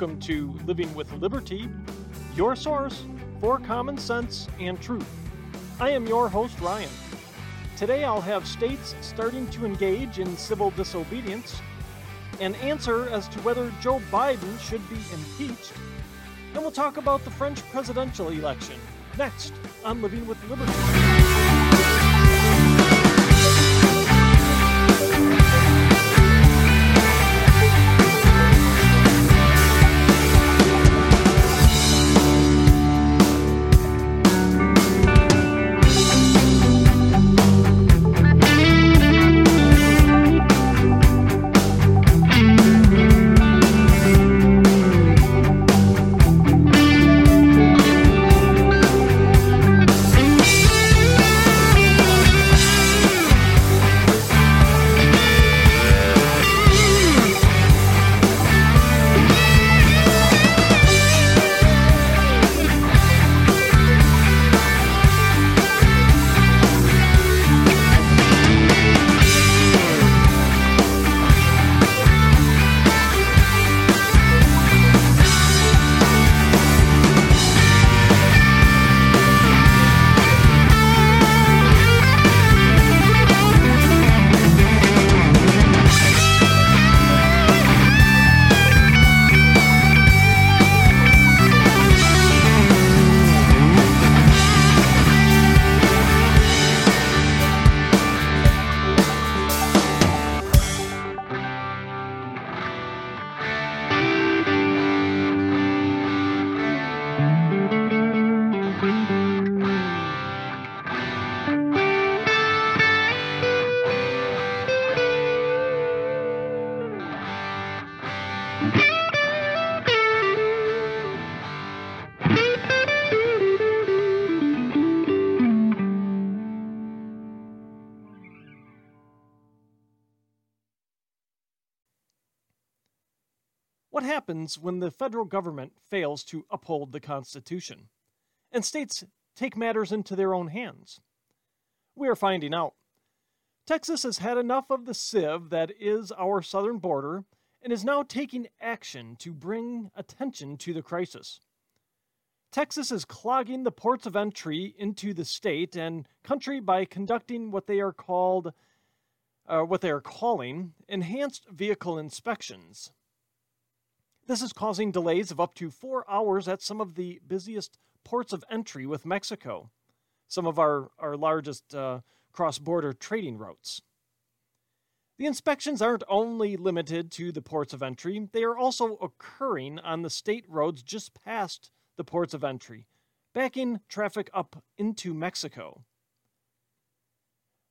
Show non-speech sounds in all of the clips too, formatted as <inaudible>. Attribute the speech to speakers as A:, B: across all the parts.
A: Welcome to Living with Liberty, your source for common sense and truth. I am your host, Ryan. Today I'll have states starting to engage in civil disobedience, an answer as to whether Joe Biden should be impeached, and we'll talk about the French presidential election next on Living with Liberty. Happens when the federal government fails to uphold the Constitution and states take matters into their own hands? We are finding out. Texas has had enough of the sieve that is our southern border and is now taking action to bring attention to the crisis. Texas is clogging the ports of entry into the state and country by conducting what they are called uh, what they are calling enhanced vehicle inspections. This is causing delays of up to four hours at some of the busiest ports of entry with Mexico, some of our, our largest uh, cross border trading routes. The inspections aren't only limited to the ports of entry, they are also occurring on the state roads just past the ports of entry, backing traffic up into Mexico.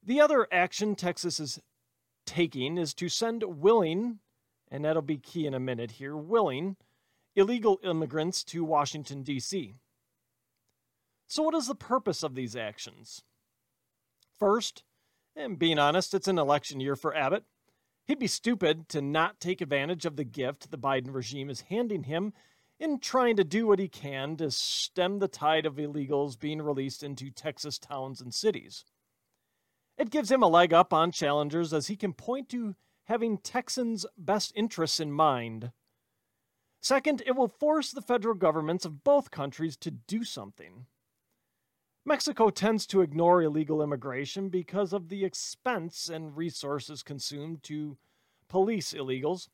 A: The other action Texas is taking is to send willing and that'll be key in a minute here, willing illegal immigrants to Washington, D.C. So, what is the purpose of these actions? First, and being honest, it's an election year for Abbott. He'd be stupid to not take advantage of the gift the Biden regime is handing him in trying to do what he can to stem the tide of illegals being released into Texas towns and cities. It gives him a leg up on challengers as he can point to having Texans' best interests in mind. Second, it will force the federal governments of both countries to do something. Mexico tends to ignore illegal immigration because of the expense and resources consumed to police illegals.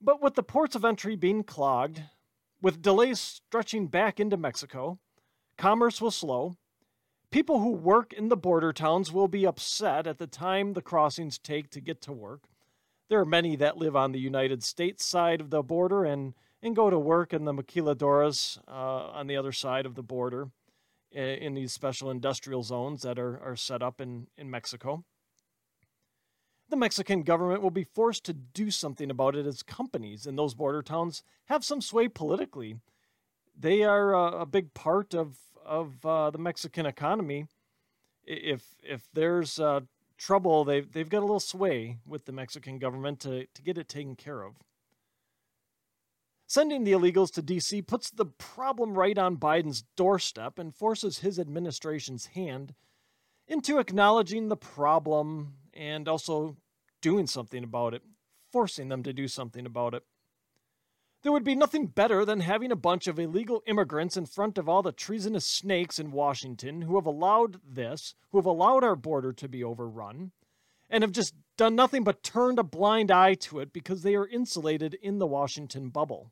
A: But with the ports of entry being clogged, with delays stretching back into Mexico, commerce will slow. People who work in the border towns will be upset at the time the crossings take to get to work. There are many that live on the United States side of the border and, and go to work in the maquiladoras uh, on the other side of the border in these special industrial zones that are, are set up in, in Mexico. The Mexican government will be forced to do something about it as companies in those border towns have some sway politically. They are a, a big part of, of uh, the Mexican economy. If, if there's uh, trouble, they've, they've got a little sway with the Mexican government to, to get it taken care of. Sending the illegals to D.C. puts the problem right on Biden's doorstep and forces his administration's hand into acknowledging the problem and also doing something about it, forcing them to do something about it. There would be nothing better than having a bunch of illegal immigrants in front of all the treasonous snakes in Washington who have allowed this, who have allowed our border to be overrun, and have just done nothing but turned a blind eye to it because they are insulated in the Washington bubble.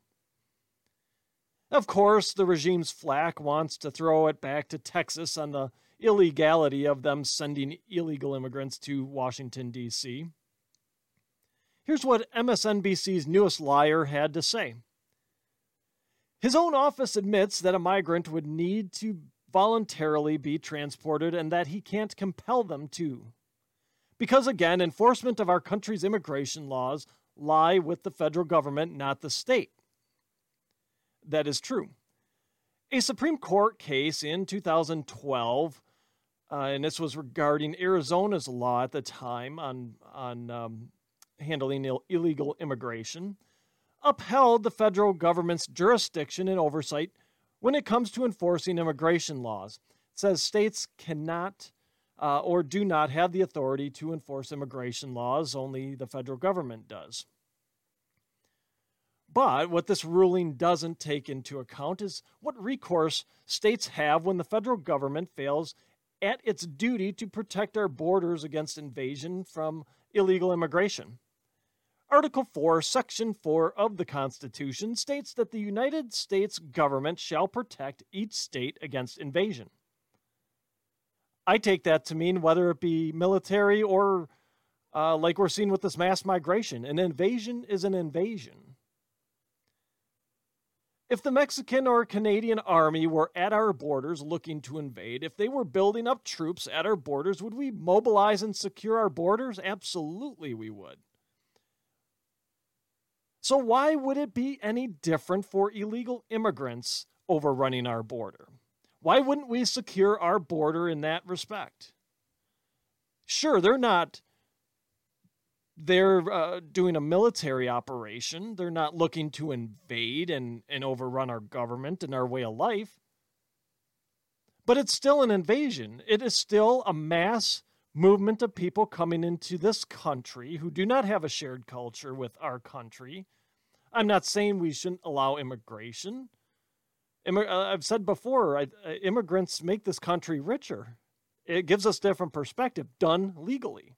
A: Of course, the regime's flack wants to throw it back to Texas on the illegality of them sending illegal immigrants to Washington, D.C. Here's what MSNBC's newest liar had to say. His own office admits that a migrant would need to voluntarily be transported and that he can't compel them to. Because again, enforcement of our country's immigration laws lie with the federal government, not the state. That is true. A Supreme Court case in 2012, uh, and this was regarding Arizona's law at the time on, on um, handling Ill- illegal immigration, upheld the federal government's jurisdiction and oversight when it comes to enforcing immigration laws. It says states cannot uh, or do not have the authority to enforce immigration laws, only the federal government does. But what this ruling doesn't take into account is what recourse states have when the federal government fails at its duty to protect our borders against invasion from illegal immigration. Article 4, Section 4 of the Constitution states that the United States government shall protect each state against invasion. I take that to mean whether it be military or uh, like we're seeing with this mass migration. An invasion is an invasion. If the Mexican or Canadian army were at our borders looking to invade, if they were building up troops at our borders, would we mobilize and secure our borders? Absolutely, we would. So, why would it be any different for illegal immigrants overrunning our border? Why wouldn't we secure our border in that respect? Sure, they're not they're uh, doing a military operation. They're not looking to invade and, and overrun our government and our way of life. But it's still an invasion. It is still a mass movement of people coming into this country who do not have a shared culture with our country. I'm not saying we shouldn't allow immigration. Uh, I've said before, uh, immigrants make this country richer. It gives us different perspective, done legally.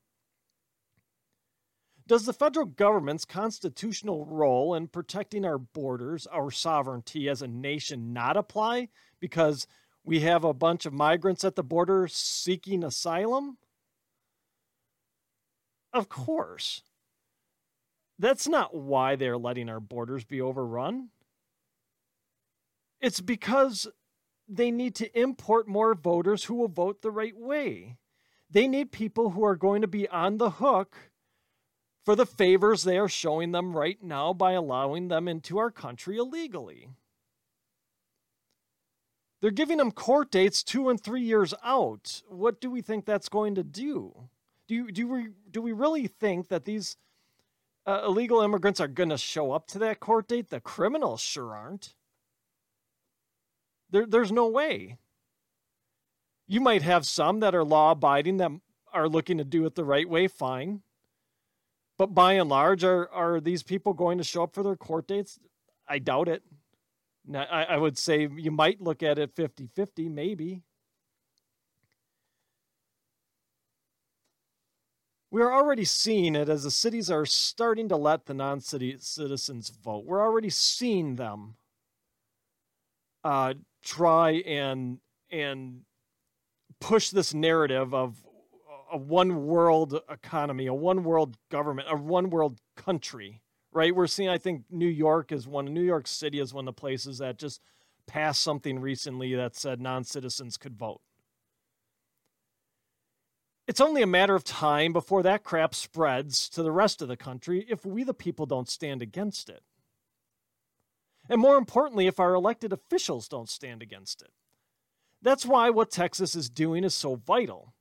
A: Does the federal government's constitutional role in protecting our borders, our sovereignty as a nation, not apply because we have a bunch of migrants at the border seeking asylum? Of course. That's not why they're letting our borders be overrun. It's because they need to import more voters who will vote the right way. They need people who are going to be on the hook for the favors they are showing them right now by allowing them into our country illegally. They're giving them court dates two and three years out. What do we think that's going to do? Do, you, do, we, do we really think that these uh, illegal immigrants are going to show up to that court date? The criminals sure aren't. There, there's no way. You might have some that are law abiding that are looking to do it the right way, fine. But by and large, are, are these people going to show up for their court dates? I doubt it. Now, I, I would say you might look at it 50 50, maybe. We are already seeing it as the cities are starting to let the non city citizens vote. We're already seeing them uh, try and and push this narrative of a one world economy, a one world government, a one world country, right? We're seeing, I think New York is one, New York City is one of the places that just passed something recently that said non citizens could vote. It's only a matter of time before that crap spreads to the rest of the country if we, the people, don't stand against it. And more importantly, if our elected officials don't stand against it. That's why what Texas is doing is so vital.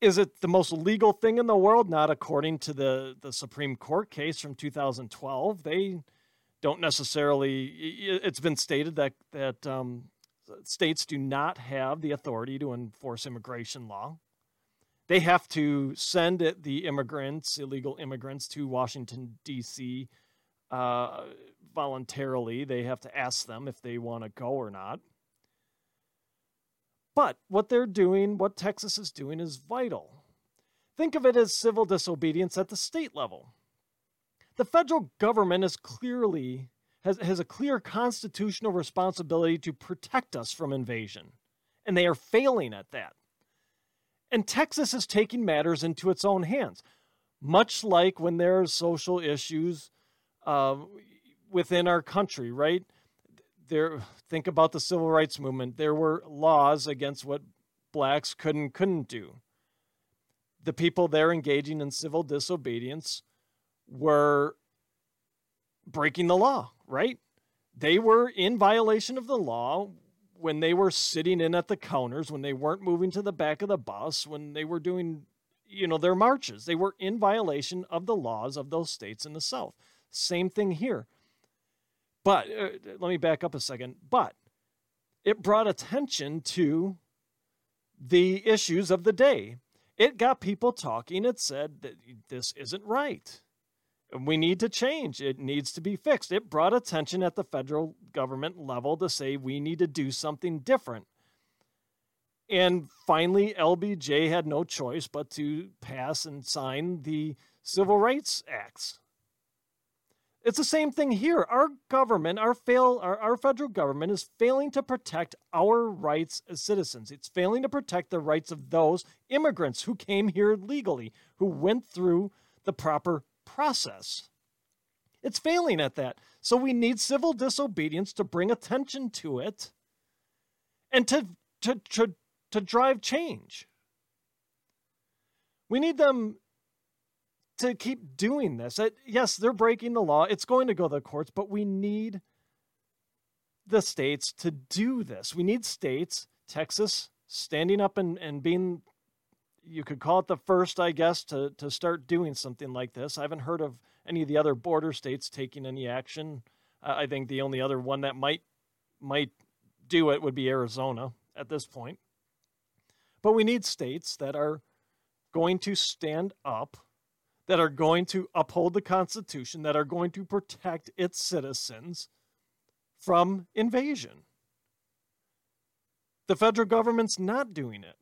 A: Is it the most legal thing in the world? Not according to the, the Supreme Court case from 2012. They don't necessarily, it's been stated that, that um, states do not have the authority to enforce immigration law. They have to send the immigrants, illegal immigrants, to Washington, D.C. Uh, voluntarily. They have to ask them if they want to go or not. But what they're doing, what Texas is doing, is vital. Think of it as civil disobedience at the state level. The federal government is clearly has, has a clear constitutional responsibility to protect us from invasion, and they are failing at that. And Texas is taking matters into its own hands, much like when there are social issues uh, within our country, right? There, think about the civil rights movement. There were laws against what blacks could and couldn't do. The people there engaging in civil disobedience were breaking the law, right? They were in violation of the law when they were sitting in at the counters, when they weren't moving to the back of the bus, when they were doing, you know, their marches. They were in violation of the laws of those states in the South. Same thing here. But uh, let me back up a second. But it brought attention to the issues of the day. It got people talking. It said that this isn't right we need to change. It needs to be fixed. It brought attention at the federal government level to say we need to do something different. And finally, LBJ had no choice but to pass and sign the Civil Rights Acts. It's the same thing here. Our government, our fail, our, our federal government is failing to protect our rights as citizens. It's failing to protect the rights of those immigrants who came here legally, who went through the proper process. It's failing at that. So we need civil disobedience to bring attention to it and to, to, to, to drive change. We need them to keep doing this. It, yes, they're breaking the law. It's going to go to the courts, but we need the states to do this. We need states, Texas, standing up and, and being you could call it the first, I guess, to, to start doing something like this. I haven't heard of any of the other border states taking any action. I think the only other one that might might do it would be Arizona at this point. But we need states that are going to stand up, that are going to uphold the Constitution, that are going to protect its citizens from invasion. The federal government's not doing it.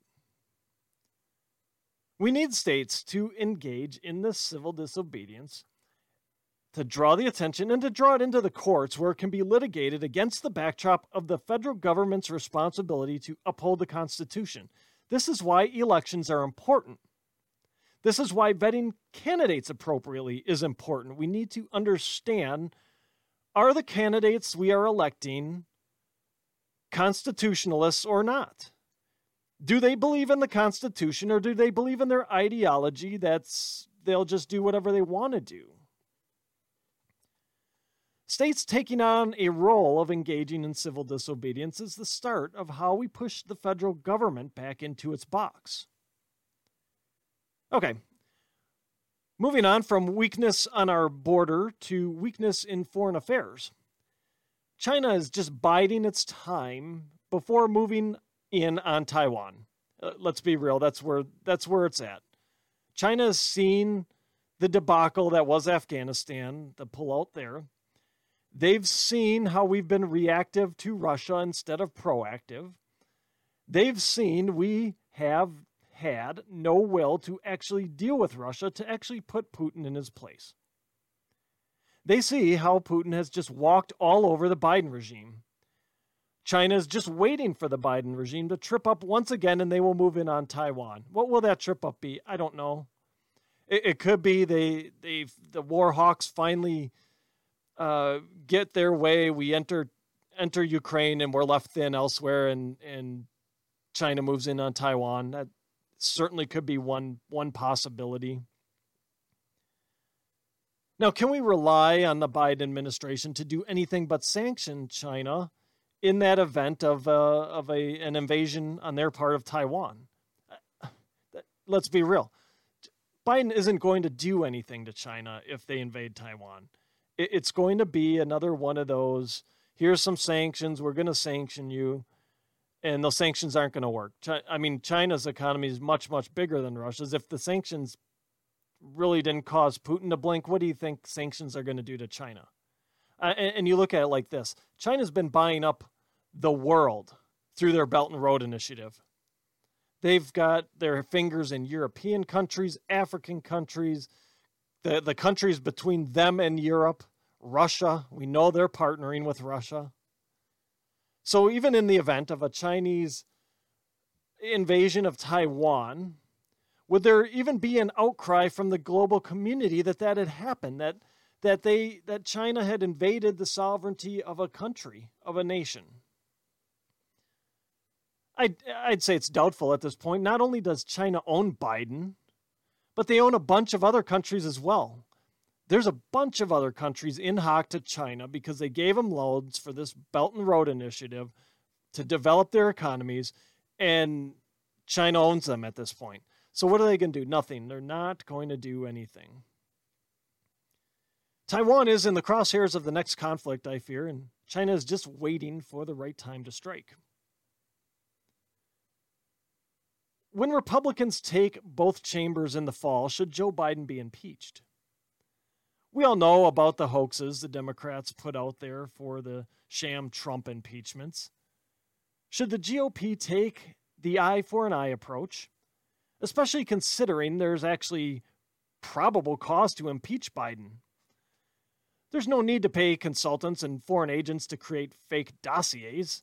A: We need states to engage in this civil disobedience, to draw the attention and to draw it into the courts where it can be litigated against the backdrop of the federal government's responsibility to uphold the Constitution. This is why elections are important. This is why vetting candidates appropriately is important. We need to understand are the candidates we are electing constitutionalists or not? Do they believe in the Constitution or do they believe in their ideology that's they'll just do whatever they want to do? States taking on a role of engaging in civil disobedience is the start of how we push the federal government back into its box. Okay. Moving on from weakness on our border to weakness in foreign affairs. China is just biding its time before moving in on Taiwan. Uh, let's be real, that's where that's where it's at. China has seen the debacle that was Afghanistan, the pullout there. They've seen how we've been reactive to Russia instead of proactive. They've seen we have had no will to actually deal with Russia, to actually put Putin in his place. They see how Putin has just walked all over the Biden regime. China is just waiting for the Biden regime to trip up once again and they will move in on Taiwan. What will that trip up be? I don't know. It, it could be they they the war hawks finally uh, get their way. We enter enter Ukraine and we're left thin elsewhere and and China moves in on Taiwan. That certainly could be one one possibility. Now, can we rely on the Biden administration to do anything but sanction China? In that event of uh, of a an invasion on their part of Taiwan. Let's be real. Biden isn't going to do anything to China if they invade Taiwan. It's going to be another one of those. Here's some sanctions. We're going to sanction you, and those sanctions aren't going to work. I mean, China's economy is much much bigger than Russia's. If the sanctions really didn't cause Putin to blink, what do you think sanctions are going to do to China? Uh, and you look at it like this China's been buying up the world through their Belt and Road Initiative. They've got their fingers in European countries, African countries, the, the countries between them and Europe, Russia. We know they're partnering with Russia. So even in the event of a Chinese invasion of Taiwan, would there even be an outcry from the global community that that had happened that that they that China had invaded the sovereignty of a country of a nation I'd, I'd say it's doubtful at this point. Not only does China own Biden, but they own a bunch of other countries as well. There's a bunch of other countries in hock to China because they gave them loans for this Belt and Road Initiative to develop their economies, and China owns them at this point. So, what are they going to do? Nothing. They're not going to do anything. Taiwan is in the crosshairs of the next conflict, I fear, and China is just waiting for the right time to strike. When Republicans take both chambers in the fall, should Joe Biden be impeached? We all know about the hoaxes the Democrats put out there for the sham Trump impeachments. Should the GOP take the eye for an eye approach, especially considering there's actually probable cause to impeach Biden? There's no need to pay consultants and foreign agents to create fake dossiers.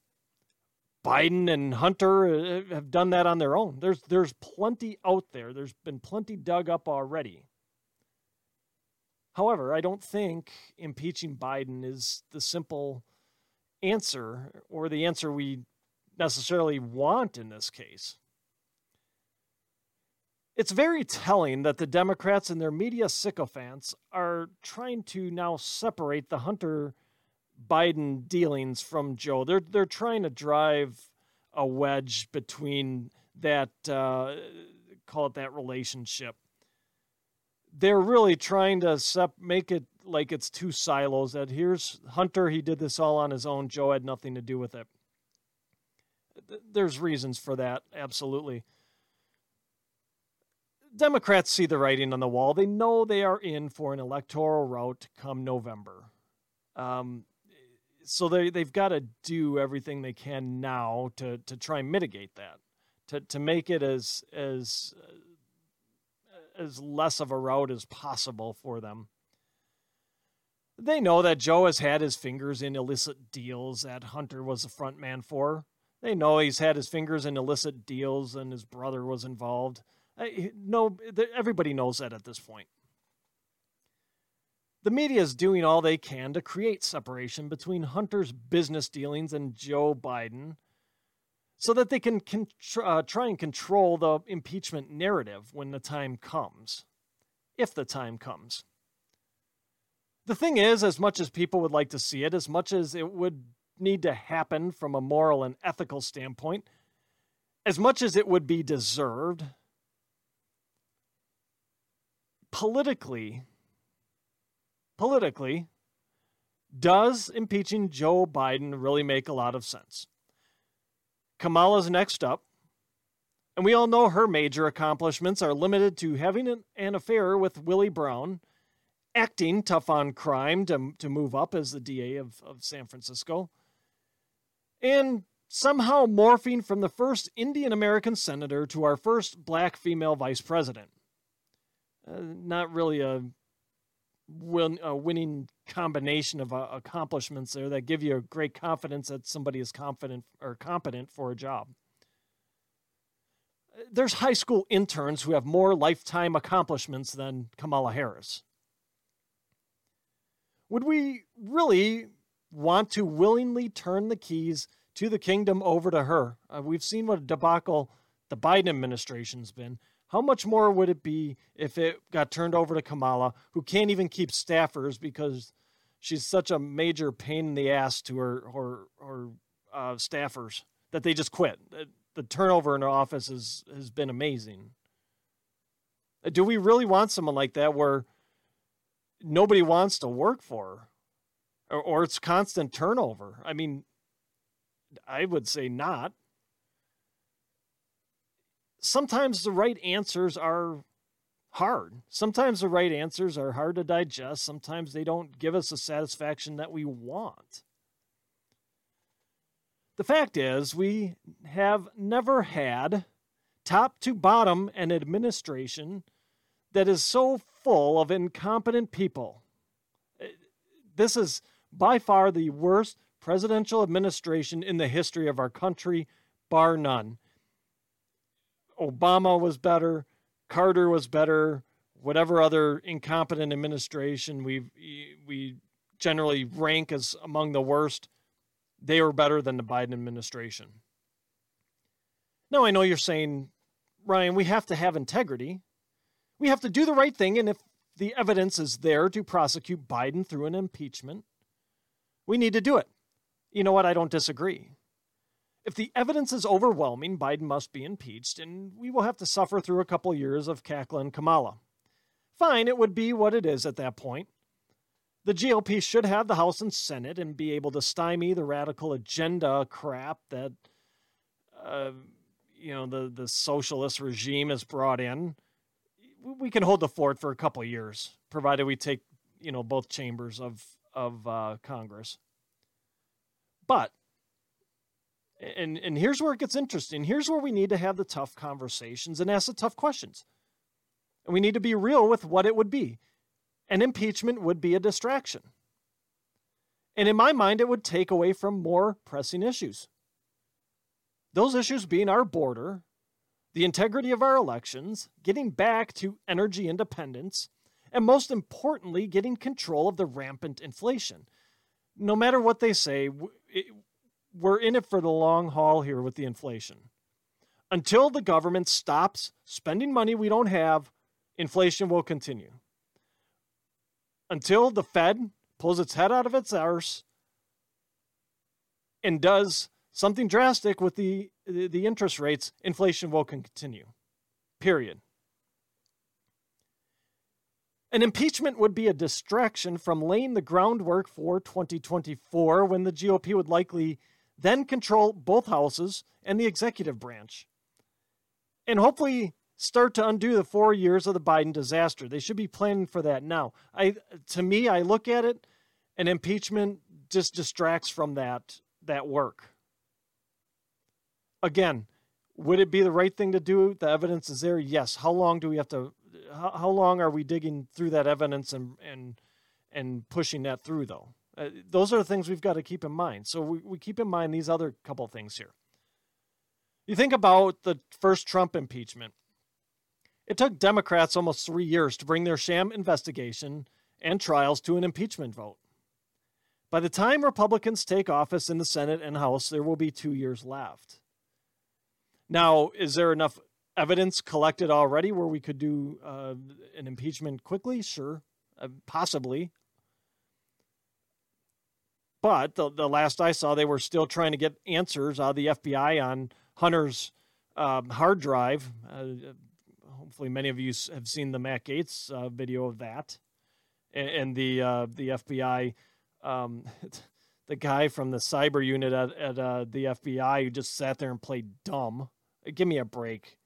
A: Biden and Hunter uh, have done that on their own. There's there's plenty out there. There's been plenty dug up already. However, I don't think impeaching Biden is the simple answer or the answer we necessarily want in this case. It's very telling that the Democrats and their media sycophants are trying to now separate the Hunter Biden dealings from Joe. They're they're trying to drive a wedge between that uh, call it that relationship. They're really trying to sep- make it like it's two silos. That here's Hunter, he did this all on his own. Joe had nothing to do with it. There's reasons for that, absolutely. Democrats see the writing on the wall. They know they are in for an electoral rout come November. Um, so they they've got to do everything they can now to to try and mitigate that, to to make it as as uh, as less of a route as possible for them. They know that Joe has had his fingers in illicit deals that Hunter was the front man for. They know he's had his fingers in illicit deals and his brother was involved. No, everybody knows that at this point. The media is doing all they can to create separation between Hunter's business dealings and Joe Biden so that they can uh, try and control the impeachment narrative when the time comes. If the time comes. The thing is, as much as people would like to see it, as much as it would need to happen from a moral and ethical standpoint, as much as it would be deserved, politically, politically, does impeaching Joe Biden really make a lot of sense? Kamala's next up, and we all know her major accomplishments are limited to having an, affair with Willie Brown, acting tough on crime to, to move up as the DA of, of San Francisco, and somehow morphing from the first Indian American senator to our first black female vice president. Uh, not really a win, a winning combination of uh, accomplishments there that give you a great confidence that somebody is confident or competent for a job. There's high school interns who have more lifetime accomplishments than Kamala Harris. Would we really want to willingly turn the keys to the kingdom over to her? Uh, we've seen what a debacle the Biden administration's been. How much more would it be if it got turned over to Kamala, who can't even keep staffers because she's such a major pain in the ass to her her, her uh, staffers that they just quit? The turnover in her office is, has been amazing. Do we really want someone like that where nobody wants to work for her? Or, or it's constant turnover? I mean, I would say not sometimes the right answers are hard. Sometimes the right answers are hard to digest. Sometimes they don't give us the satisfaction that we want. The fact is, we have never had top to bottom an administration that is so full of incompetent people. Uh, this is by far the worst presidential administration in the history of our country, bar none. Obama was better, Carter was better, whatever other incompetent administration we we generally rank as among the worst they were better than the Biden administration. Now, I know you're saying, Ryan, we have to have integrity. We have to do the right thing. And if the evidence is there to prosecute Biden through an impeachment, we need to do it. You know what? I don't disagree. If the evidence is overwhelming, Biden must be impeached, and we will have to suffer through a couple years of Kakla and Kamala. Fine, it would be what it is at that point. The GOP should have the House and Senate and be able to stymie the radical agenda crap that uh, you know the the socialist regime has brought in. We can hold the fort for a couple years, provided we take you know both chambers of of uh, Congress. But and and here's where it gets interesting. Here's where we need to have the tough conversations and ask the tough questions. And we need to be real with what it would be an impeachment would be a distraction. And in my mind, it would take away from more pressing issues. Those issues being our border, the integrity of our elections, getting back to energy independence, and most importantly, getting control of the rampant inflation. No matter what they say, we're in it for the long haul here with the inflation. Until the government stops spending money we don't have, inflation will continue until the Fed pulls its head out of its arse and does something drastic with the, the interest rates, inflation will continue. Period. An impeachment would be a distraction from laying the groundwork for 2024 when the GOP would likely then control both houses and the executive branch. And hopefully, start to undo the four years of the Biden disaster. They should be planning for that now. I to me, I look at it, and impeachment just distracts from that that work. Again, would it be the right thing to do? The evidence is there. Yes. How long do we have to? How, how long are we digging through that evidence and and and pushing that through though? Uh, those are the things we've got to keep in mind. So we, we keep in mind these other couple things here. You think about the first Trump impeachment. It took Democrats almost three years to bring their sham investigation and trials to an impeachment vote. By the time Republicans take office in the Senate and House, there will be two years left. Now, is there enough evidence collected already where we could do uh, an impeachment quickly? Sure, uh, possibly. But the, the last I saw, they were still trying to get answers out of the FBI on Hunter's um, hard drive. Uh, hopefully many of you have seen the Matt Gaetz uh, video of that, and, and the uh, the FBI, um, <laughs> the guy from the cyber unit at, at uh, the FBI who just sat there and played dumb. Give me a break.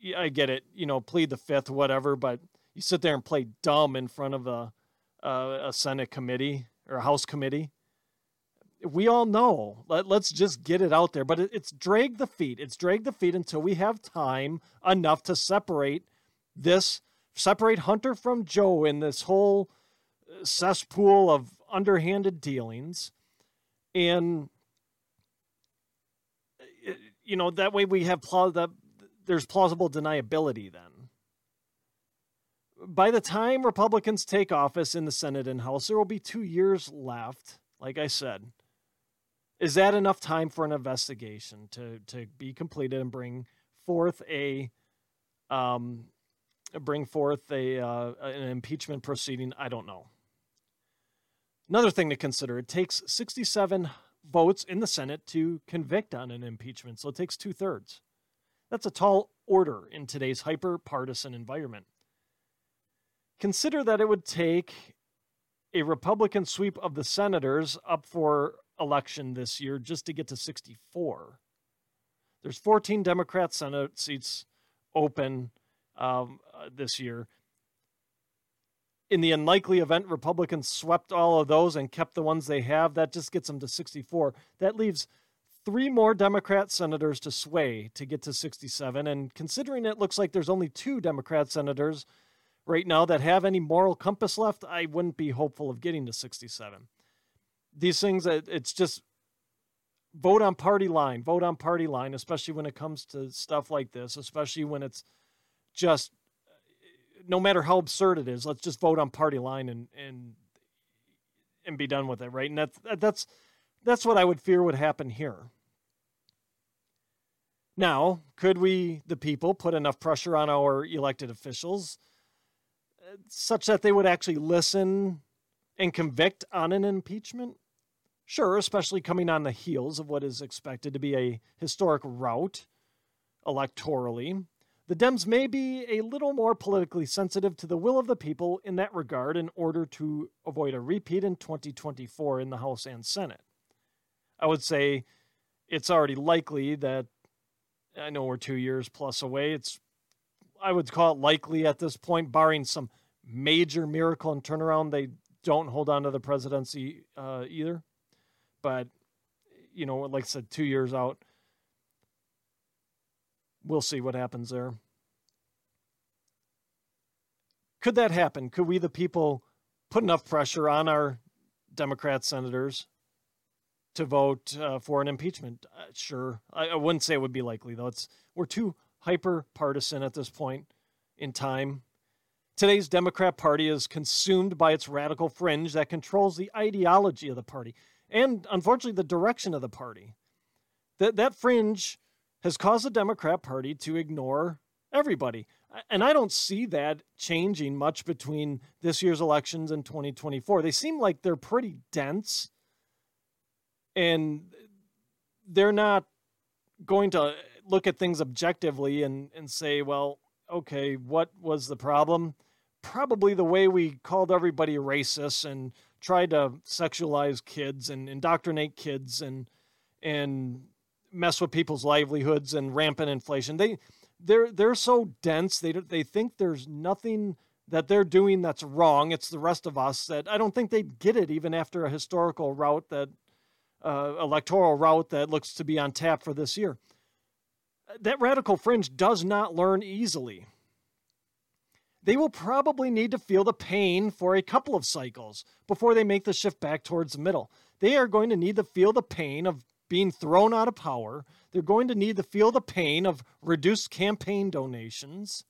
A: Yeah, I get it. You know, plead the fifth, whatever, but you sit there and play dumb in front of a a Senate committee or a House committee we all know. Let, us just get it out there. But it, it's drag the feet. It's drag the feet until we have time enough to separate this, separate Hunter from Joe in this whole uh, cesspool of underhanded dealings. And, uh, you know, that way we have that there's plausible deniability then. By the time Republicans take office in the Senate and House, there will be two years left, like I said is that enough time for an investigation to to be completed and bring forth a um bring forth a uh, an impeachment proceeding? I don't know. Another thing to consider: it takes 67 votes in the Senate to convict on an impeachment, so it takes two thirds. That's a tall order in today's hyper partisan environment. Consider that it would take a Republican sweep of the senators up for election this year just to get to 64. There's 14 Democrat Senate seats open, um, uh, this year. In the unlikely event Republicans swept all of those and kept the ones they have, that just gets them to 64. That leaves three more Democrat senators to sway to get to 67. And considering it looks like there's only two Democrat senators right now that have any moral compass left, I wouldn't be hopeful of getting to 67. These things, it's just vote on party line, vote on party line, especially when it comes to stuff like this, especially when it's just no matter how absurd it is, let's just vote on party line and and and be done with it, right? And that's that's that's what I would fear would happen here. Now, could we, the people, put enough pressure on our elected officials uh, such that they would actually listen and convict on an impeachment? Sure, especially coming on the heels of what is expected to be a historic rout electorally. The Dems may be a little more politically sensitive to the will of the people in that regard in order to avoid a repeat in 2024 in the House and Senate. I would say it's already likely that I know we're two years plus away. It's I would call it likely at this point, barring some major miracle and turnaround, they don't hold on to the presidency uh, either. But, you know, like I said, two years out, we'll see what happens there. Could that happen? Could we, the people, put enough pressure on our Democrat senators to vote uh, for an impeachment? Uh, sure. I, I, wouldn't say it would be likely, though. It's we're too hyper partisan at this point in time. Today's Democrat Party is consumed by its radical fringe that controls the ideology of the party and unfortunately the direction of the party. That that fringe has caused the Democrat Party to ignore everybody. And I don't see that changing much between this year's elections and 2024. They seem like they're pretty dense and they're not going to look at things objectively and, and say, well, okay, what was the problem? Probably the way we called everybody racist and tried to sexualize kids and indoctrinate kids and and mess with people's livelihoods and rampant inflation. They they're they're so dense. They they think there's nothing that they're doing that's wrong. It's the rest of us that I don't think they'd get it even after a historical route that uh, electoral route that looks to be on tap for this year. That radical fringe does not learn easily they will probably need to feel the pain for a couple of cycles before they make the shift back towards the middle. They are going to need to feel the pain of being thrown out of power. They're going to need to feel the pain of reduced campaign donations.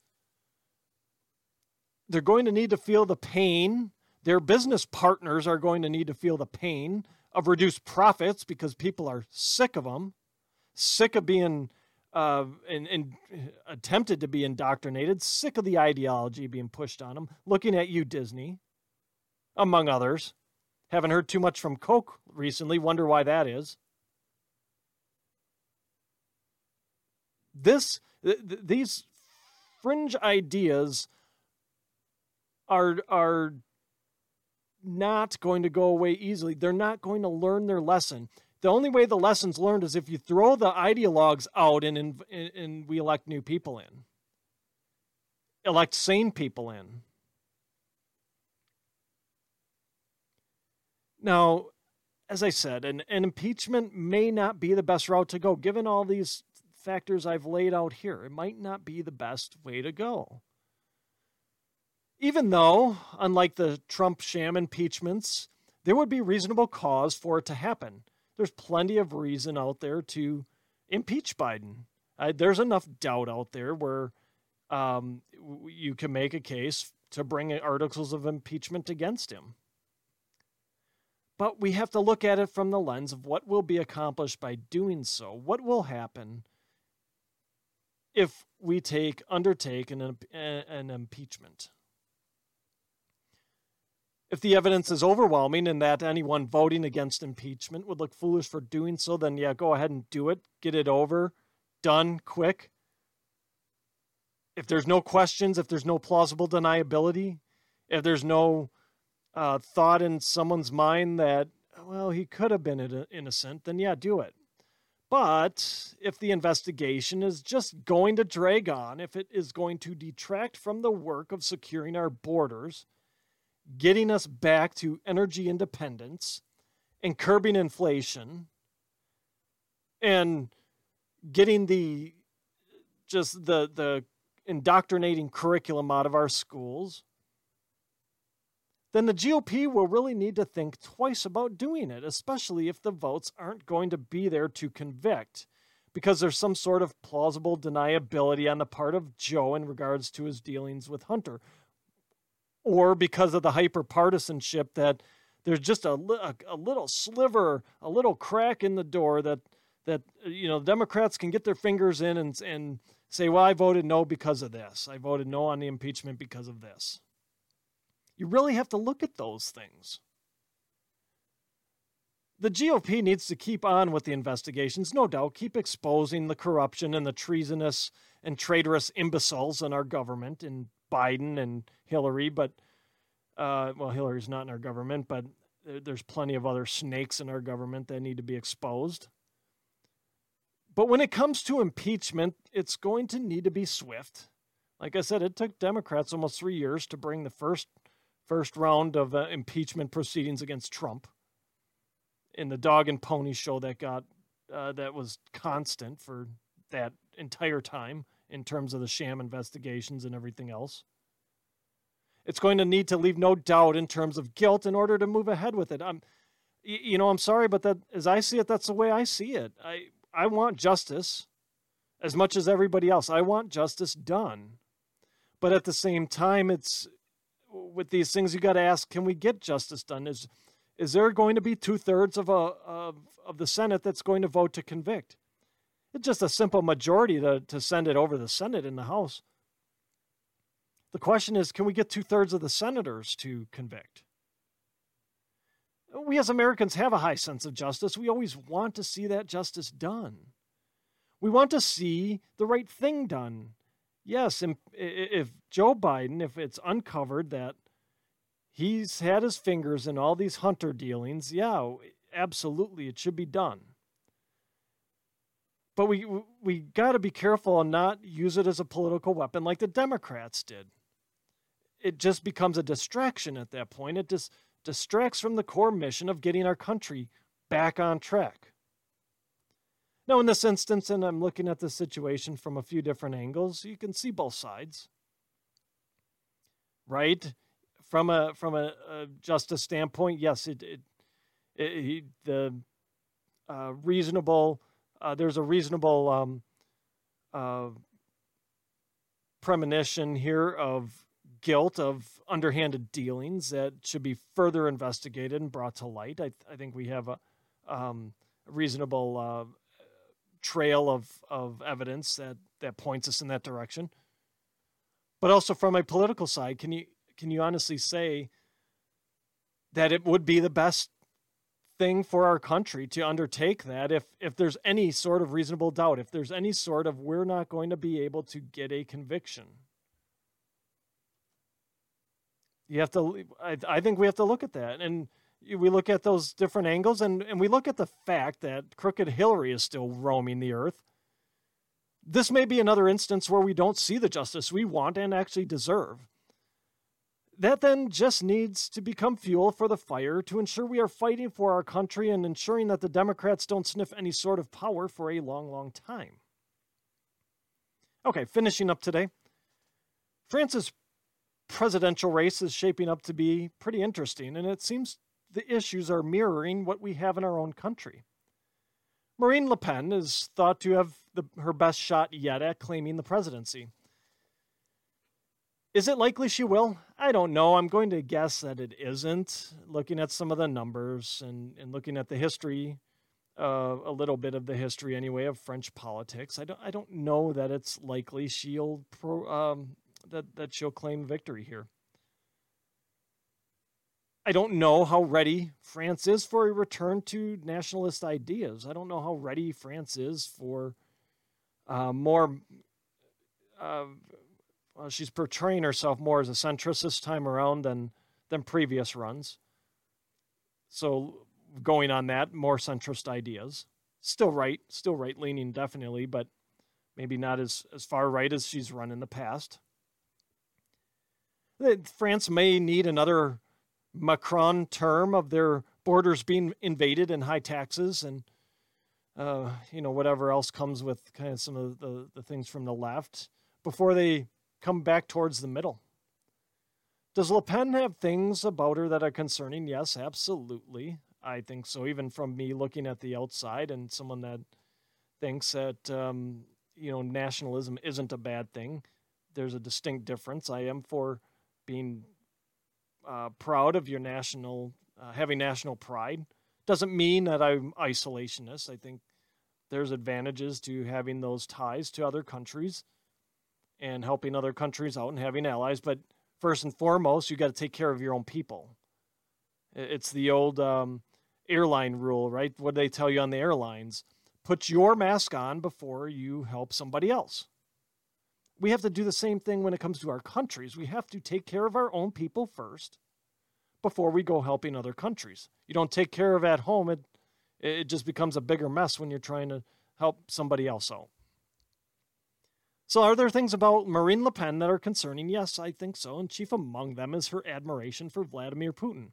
A: They're going to need to feel the pain. Their business partners are going to need to feel the pain of reduced profits because people are sick of them, sick of being and, and attempted to be indoctrinated, sick of the ideology being pushed on them, looking at you, Disney, among others. Haven't heard too much from Coke recently, wonder why that is. This, th- th- these fringe ideas are, are not going to go away easily. They're not going to learn their lesson the only way the lesson's learned is if you throw the ideologues out and, and, and we elect new people in, elect sane people in. Now, as I said, an, an impeachment may not be the best route to go, given all these factors I've laid out here. It might not be the best way to go. Even though, unlike the Trump sham impeachments, there would be reasonable cause for it to happen there's plenty of reason out there to impeach Biden. Uh, there's enough doubt out there where um, you can make a case to bring articles of impeachment against him. But we have to look at it from the lens of what will be accomplished by doing so. What will happen if we take undertake an, an impeachment? If the evidence is overwhelming and that anyone voting against impeachment would look foolish for doing so, then yeah, go ahead and do it. Get it over, done, quick. If there's no questions, if there's no plausible deniability, if there's no uh, thought in someone's mind that, well, he could have been innocent, then yeah, do it. But if the investigation is just going to drag on, if it is going to detract from the work of securing our borders, getting us back to energy independence, and curbing inflation, and getting the just the the indoctrinating curriculum out of our schools, then the GOP will really need to think twice about doing it, especially if the votes aren't going to be there to convict, because there's some sort of plausible deniability on the part of Joe in regards to his dealings with Hunter, or because of the hyper partisanship that there's just a, a, a, little sliver, a little crack in the door that that you know Democrats can get their fingers in and and say, well, I voted no because of this. I voted no on the impeachment because of this. You really have to look at those things. The GOP needs to keep on with the investigations, no doubt, keep exposing the corruption and the treasonous and traitorous imbeciles in our government, in Biden and Hillary, but, uh, well, Hillary's not in our government, but there's plenty of other snakes in our government that need to be exposed. But when it comes to impeachment, it's going to need to be swift. Like I said, it took Democrats almost three years to bring the first first round of uh, impeachment proceedings against Trump in the dog and pony show that got uh, that was constant for that entire time in terms of the sham investigations and everything else. It's going to need to leave no doubt in terms of guilt in order to move ahead with it. I'm, you know, I'm sorry, but that as I see it, that's the way I see it. I I want justice as much as everybody else. I want justice done, but at the same time, it's with these things you got to ask: Can we get justice done? Is is there going to be two thirds of a of, of the Senate that's going to vote to convict? It's just a simple majority to, to send it over the Senate in the House. The question is, can we get two thirds of the senators to convict? We as Americans have a high sense of justice. We always want to see that justice done. We want to see the right thing done yes, if Joe Biden, if it's uncovered that he's had his fingers in all these Hunter dealings, yeah, absolutely, it should be done. But we we got to be careful and not use it as a political weapon like the Democrats did. It just becomes a distraction at that point. It just distracts from the core mission of getting our country back on track. Now, in this instance, and I'm looking at the situation from a few different angles, you can see both sides. Right? From a from a, a justice standpoint, yes, it, it, it the uh, reasonable uh, there's a reasonable um, uh, premonition here of guilt of underhanded dealings that should be further investigated and brought to light. I, I think we have a um, reasonable uh, trail of, of evidence that, that points us in that direction. But also from a political side, can you can you honestly say that it would be the best thing for our country to undertake that if if there's any sort of reasonable doubt, if there's any sort of we're not going to be able to get a conviction? You have to I, I think we have to look at that and we look at those different angles and, and we look at the fact that crooked Hillary is still roaming the earth. This may be another instance where we don't see the justice we want and actually deserve. That then just needs to become fuel for the fire to ensure we are fighting for our country and ensuring that the Democrats don't sniff any sort of power for a long, long time. Okay, finishing up today. France's presidential race is shaping up to be pretty interesting, and it seems the issues are mirroring what we have in our own country. Marine Le Pen is thought to have the, her best shot yet at claiming the presidency. Is it likely she will? I don't know. I'm going to guess that it isn't, looking at some of the numbers and, and looking at the history, uh, a little bit of the history anyway, of French politics. I don't, I don't know that it's likely she'll pro, um, that, that she'll claim victory here. I don't know how ready France is for a return to nationalist ideas. I don't know how ready France is for uh, more. Uh, well, she's portraying herself more as a centrist this time around than than previous runs. So, going on that, more centrist ideas. Still right, still right leaning, definitely, but maybe not as, as far right as she's run in the past. France may need another Macron term of their borders being invaded and high taxes and uh, you know whatever else comes with kind of some of the, the things from the left before they come back towards the middle. Does Le Pen have things about her that are concerning? Yes, absolutely. I think so. Even from me looking at the outside and someone that thinks that um, you know nationalism isn't a bad thing. There's a distinct difference. I am for being uh, proud of your national, uh, having national pride. Doesn't mean that I'm isolationist. I think there's advantages to having those ties to other countries and helping other countries out and having allies. But first and foremost, you got to take care of your own people. It's the old um, airline rule, right? What do they tell you on the airlines? Put your mask on before you help somebody else we have to do the same thing when it comes to our countries. We have to take care of our own people first before we go helping other countries. You don't take care of at home, it it just becomes a bigger mess when you're trying to help somebody else out. So, are there things about Marine Le Pen that are concerning? Yes, I think so. And chief among them is her admiration for Vladimir Putin.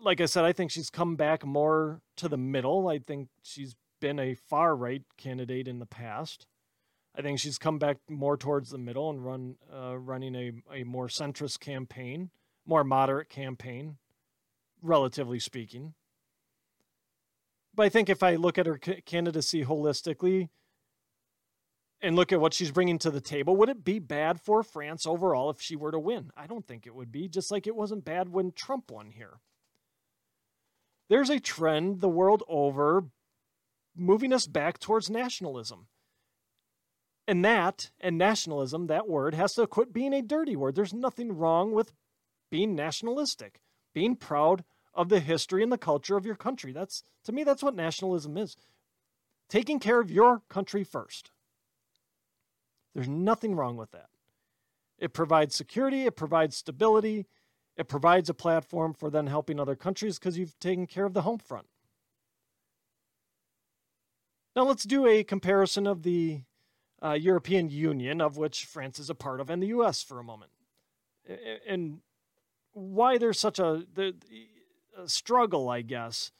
A: Like I said, I think she's come back more to the middle. I think she's been a far right candidate in the past. I think she's come back more towards the middle and run uh, running a, a more centrist campaign, more moderate campaign, relatively speaking. But I think if I look at her candidacy holistically and look at what she's bringing to the table, would it be bad for France overall if she were to win? I don't think it would be, just like it wasn't bad when Trump won here. There's a trend the world over moving us back towards nationalism. And that, and nationalism, that word, has to quit being a dirty word. There's nothing wrong with being nationalistic, being proud of the history and the culture of your country. That's, to me, that's what nationalism is. Taking care of your country first. There's nothing wrong with that. It provides security, it provides stability, it provides a platform for then helping other countries because you've taken care of the home front. Now let's do a comparison of the uh, European Union, of which France is a part of, and the U.S. for a moment, and why there's such a, the, struggle, I guess,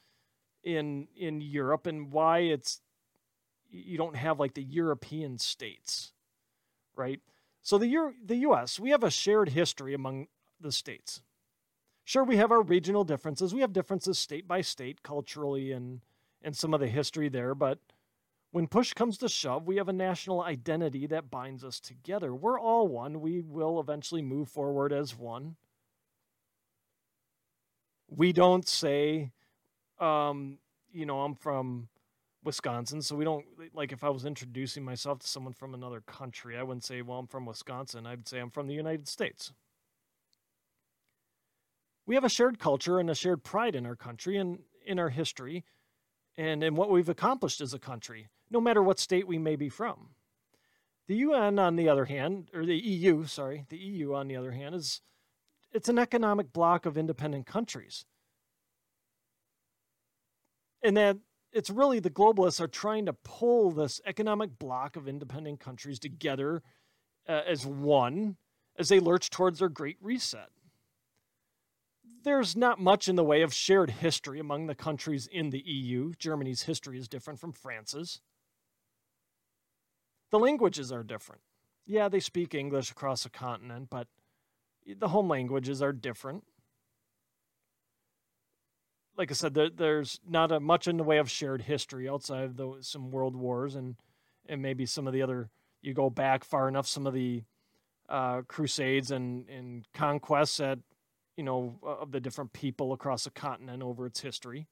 A: in in Europe, and why it's you don't have like the European states, right? So the Euro, the U.S. we have a shared history among the states. Sure, we have our regional differences. We have differences state by state, culturally, and and some of the history there, but when push comes to shove, we have a national identity that binds us together. We're all one. We will eventually move forward as one. We don't say, um, you know, I'm from Wisconsin. So we don't, like, if I was introducing myself to someone from another country, I wouldn't say, well, I'm from Wisconsin. I'd say I'm from the United States. We have a shared culture and a shared pride in our country and in our history and in what we've accomplished as a country no matter what state we may be from. The UN, on the other hand, or the EU, sorry, the EU, on the other hand, is it's an economic bloc of independent countries. And that it's really the globalists are trying to pull this economic bloc of independent countries together uh, as one as they lurch towards their great reset. There's not much in the way of shared history among the countries in the EU. Germany's history is different from France's. The languages are different. Yeah, they speak English across the continent, but the home languages are different. Like I said, there, there's not a, much in the way of shared history outside of the, some world wars and and maybe some of the other. You go back far enough, some of the uh, crusades and and conquests at you know of the different people across the continent over its history.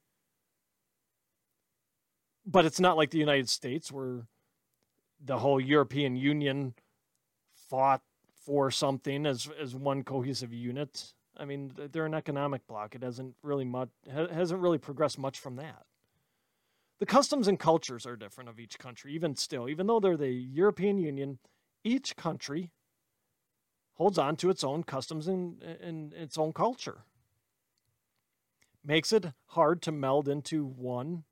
A: But it's not like the United States where the whole European Union fought for something as as one cohesive unit. I mean, they're an economic bloc. It hasn't really much hasn't really progressed much from that. The customs and cultures are different of each country, even still, even though they're the European Union, each country holds on to its own customs and, and its own culture. makes it hard to meld into one,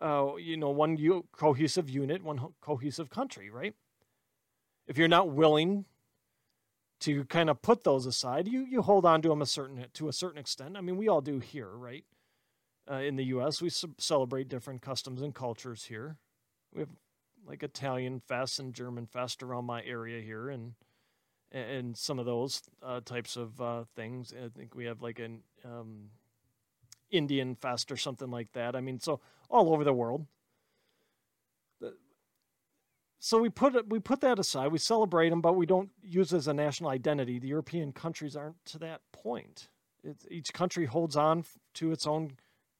A: uh, you know, one cohesive unit, one cohesive country, right? If you're not willing to kind of put those aside, you you hold on to them a certain to a certain extent. I mean, we all do here, right? Uh, in the U.S., we celebrate different customs and cultures here. We have like Italian fest and German fest around my area here, and and some of those uh, types of uh, things. I think we have like an um, Indian fest or something like that. I mean, so all over the world. So we put we put that aside. We celebrate them, but we don't use it as a national identity. The European countries aren't to that point. Each country holds on to its own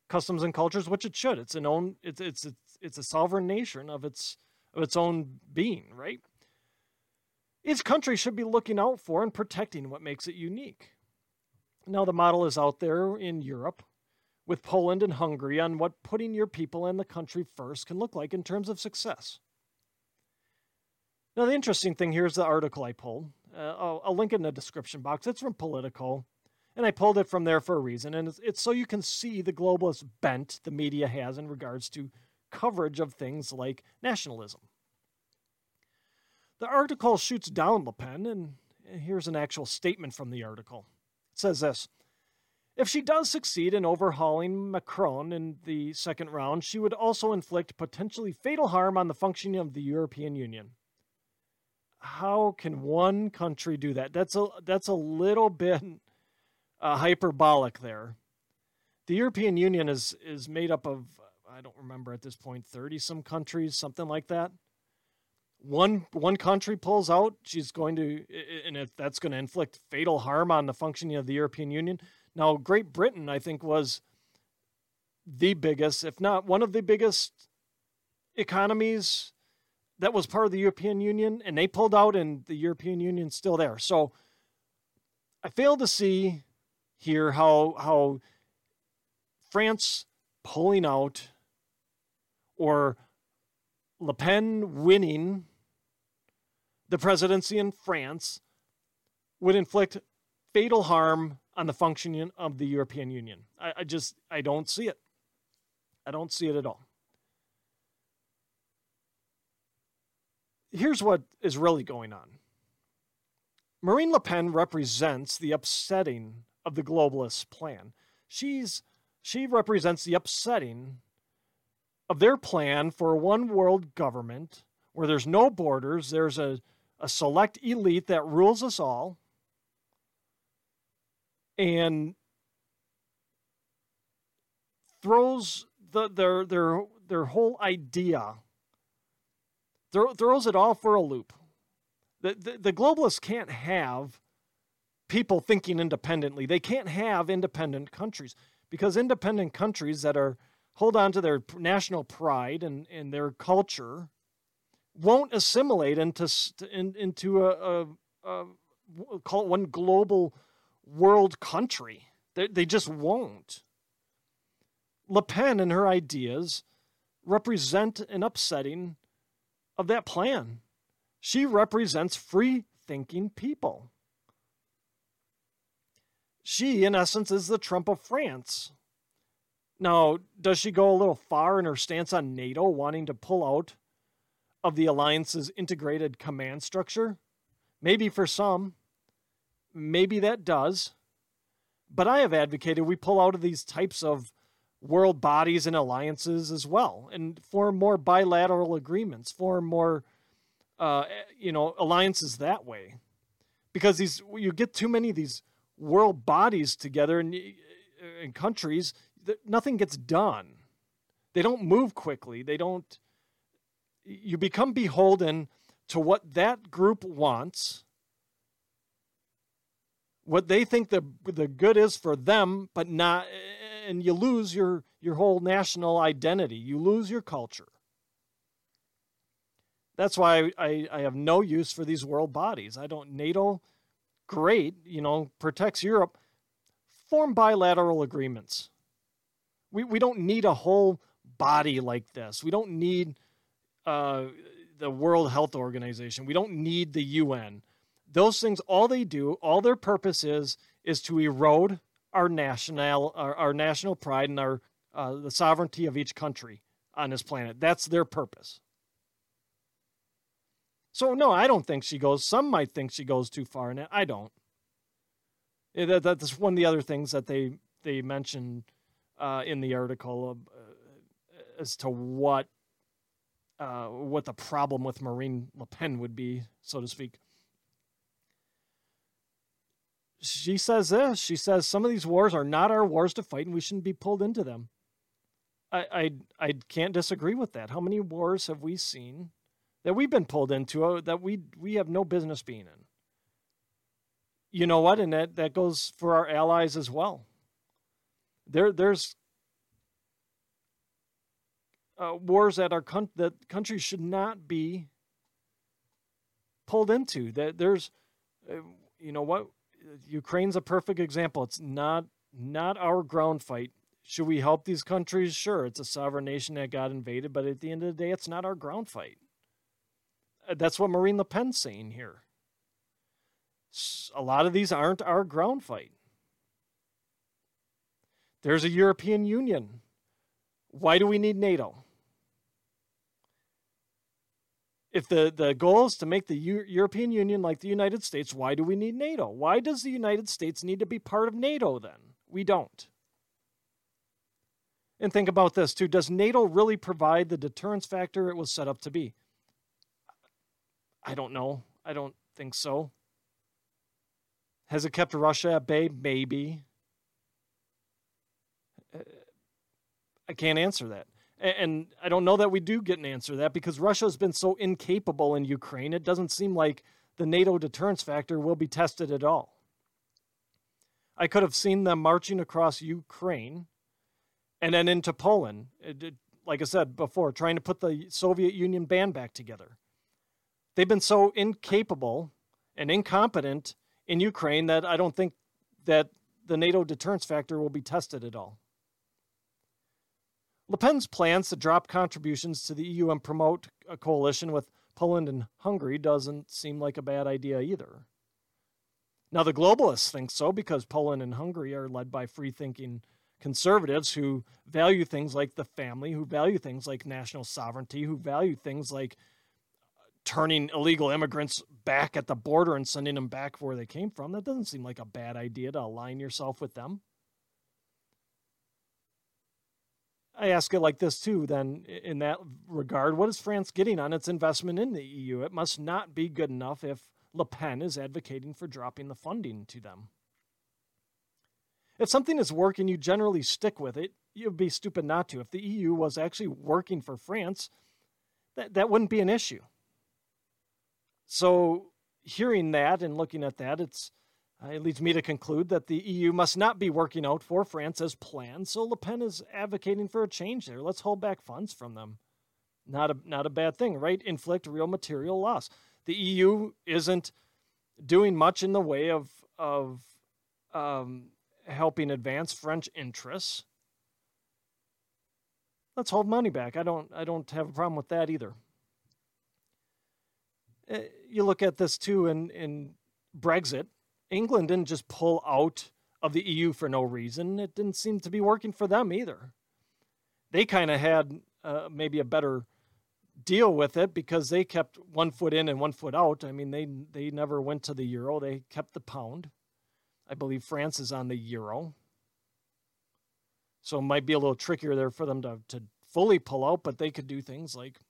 A: customs and cultures, which it should. It's an own. It's it's, it's a sovereign nation of its of its own being, right? Each country should be looking out for and protecting what makes it unique. Now, the model is out there in Europe with Poland and Hungary on what putting your people and the country first can look like in terms of success. Now, the interesting thing here is the article I pulled. Uh, I'll, I'll, link it in the description box. It's from Politico, and I pulled it from there for a reason. And it's, it's so you can see the globalist bent the media has in regards to coverage of things like nationalism. The article shoots down Le Pen, and here's an actual statement from the article. It says this If she does succeed in overhauling Macron in the second round, she would also inflict potentially fatal harm on the functioning of the European Union. How can one country do that? That's a that's a little bit uh, hyperbolic there. The European Union is is made up of I don't remember at this point 30 some countries, something like that one one country pulls out, she's going to, and if that's going to inflict fatal harm on the functioning of the European Union. Now, Great Britain, I think, was the biggest, if not one of the biggest economies that was part of the European Union, and they pulled out, and the European Union's still there. So, I fail to see here how how France pulling out or Le Pen winning the presidency in France would inflict fatal harm on the functioning of the European Union. I, I, just I don't see it. I don't see it at all. Here's what is really going on. Marine Le Pen represents the upsetting of the globalist plan. She's she represents the upsetting of their plan for a one world government where there's no borders, there's a, a select elite that rules us all, and throws the, their, their, their whole idea, throws it all for a loop. The, the, the globalists can't have people thinking independently. They can't have independent countries because independent countries that are hold on to their national pride and, and their culture won't assimilate into in, into a, a, a call it one global world country. They, they just won't. Le Pen and her ideas represent an upsetting of that plan. She represents free thinking people. She, in essence, is the Trump of France. Now, does she go a little far in her stance on NATO, wanting to pull out of the alliance's integrated command structure? Maybe for some. Maybe that does. But I have advocated we pull out of these types of world bodies and alliances as well and form more bilateral agreements, form more, uh, you know, alliances that way. Because these, you get too many of these world bodies together and, and countries nothing gets done. They don't move quickly. They don't. You become beholden to what that group wants, what they think the the good is for them, but not, and you lose your your whole national identity. You lose your culture. That's why I, I have no use for these world bodies. I don't NATO, great, you know, protects Europe. Form bilateral agreements we, we don't need a whole body like this. We don't need uh, the World Health Organization. We don't need the UN. Those things, all they do, all their purpose is, is to erode our national our, our national pride and our uh, the sovereignty of each country on this planet. That's their purpose. So no, I don't think she goes. Some might think she goes too far in it. I don't. That, that's one of the other things that they they mention uh, in the article of, uh, as to what uh, what the problem with Marine Le Pen would be, so to speak. She says this. She says some of these wars are not our wars to fight, and we shouldn't be pulled into them. I I, I can't disagree with that. How many wars have we seen that we've been pulled into uh, that we we have no business being in? You know what? And that, that goes for our allies as well. There there's uh, wars that our con- that countries should not be pulled into. That there's, uh, you know what, Ukraine's a perfect example. It's not not our ground fight. Should we help these countries? Sure, it's a sovereign nation that got invaded, but at the end of the day, it's not our ground fight. Uh, that's what Marine Le Pen's saying here. A lot of these aren't our ground fight. There's a European Union. Why do we need NATO? If the, the goal is to make the U- European Union like the United States, why do we need NATO? Why does the United States need to be part of NATO then? We don't. And think about this too. Does NATO really provide the deterrence factor it was set up to be? I don't know. I don't think so. Has it kept Russia at bay? Maybe. Uh, I can't answer that. And I don't know that we do get an answer to that because Russia has been so incapable in Ukraine. It doesn't seem like the NATO deterrence factor will be tested at all. I could have seen them marching across Ukraine and then into Poland. Uh, it, like I said before, trying to put the Soviet Union band back together. They've been so incapable and incompetent in Ukraine that I don't think that the NATO deterrence factor will be tested at all. Le Pen's plans to drop contributions to the EU and promote a coalition with Poland and Hungary doesn't seem like a bad idea either. Now, the globalists think so because Poland and Hungary are led by free thinking conservatives who value things like the family, who value things like national sovereignty, who value things like uh, turning illegal immigrants back at the border and sending them back where they came from. That doesn't seem like a bad idea to align yourself with them. I ask it like this too, then, in that regard, what is France getting on its investment in the EU? It must not be good enough if Le Pen is advocating for dropping the funding to them. If something is working, you generally stick with it. You'd be stupid not to. If the EU was actually working for France, that, that wouldn't be an issue. So, hearing that and looking at that, it's uh, it leads me to conclude that the EU must not be working out for France as planned, so Le Pen is advocating for a change there. Let's hold back funds from them. Not a, not a bad thing, right? Inflict real material loss. The EU isn't doing much in the way of, of um, helping advance French interests. Let's hold money back. I don't, I don't have a problem with that either. Uh, you look at this too in, in Brexit England didn't just pull out of the EU for no reason. It didn't seem to be working for them either. They kind of had uh, maybe a better deal with it because they kept one foot in and one foot out. I mean, they they never went to the euro. They kept the pound. I believe France is on the euro. So it might be a little trickier there for them to, to fully pull out, but they could do things like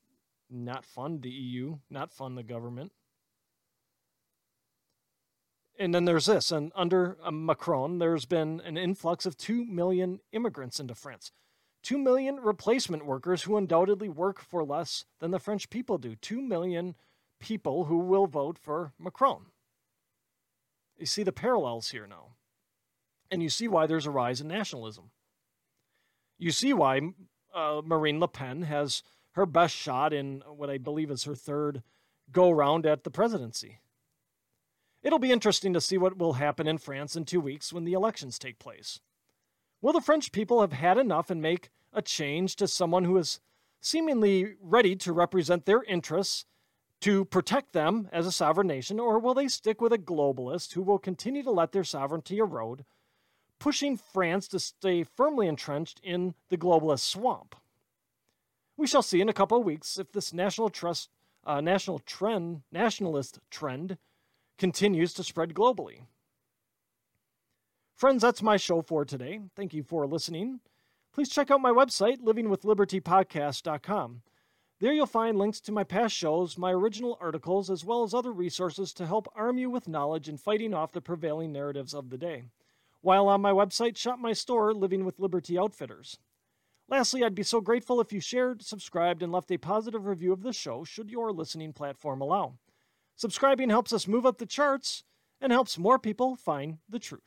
A: not fund the EU, not fund the government and then there's this and under uh, macron there's been an influx of 2 million immigrants into france. 2 million replacement workers who undoubtedly work for less than the french people do. 2 million people who will vote for macron. You see the parallels here now. And you see why there's a rise in nationalism. You see why uh, marine le pen has her best shot in what i believe is her third go round at the presidency It'll be interesting to see what will happen in France in two weeks when the elections take place. Will the French people have had enough and make a change to someone who is seemingly ready to represent their interests to protect them as a sovereign nation, or will they stick with a globalist who will continue to let their sovereignty erode, pushing France to stay firmly entrenched in the globalist swamp. We shall see in a couple of weeks if this national trust, uh, national trend, nationalist trend continues to spread globally. Friends, that's my show for today. Thank you for listening. Please check out my website, livingwithlibertypodcast.com. There you'll find links to my past shows, my original articles, as well as other resources to help arm you with knowledge in fighting off the prevailing narratives of the day. While on my website, shop my store, Living with Liberty Outfitters. Lastly, I'd be so grateful if you shared, subscribed, and left a positive review of the show should your listening platform allow. Subscribing helps us move up the charts and helps more people find the truth.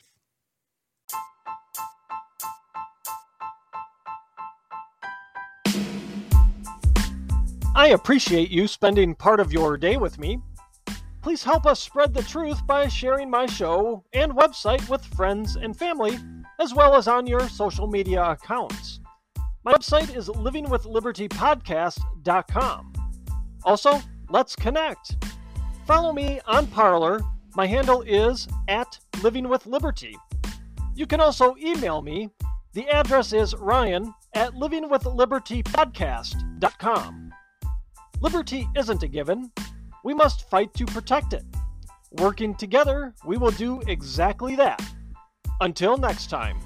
A: I appreciate you spending part of your day with me. Please help us spread the truth by sharing my show and website with friends and family, as well as on your social media accounts. My website is livingwithlibertypodcast.com. Also, let's connect. Follow me on Parler. My handle is at livingwithliberty. You can also email me. The address is ryan at livingwithlibertypodcast.com. Liberty isn't a given. We must fight to protect it. Working together, we will do exactly that. Until next time.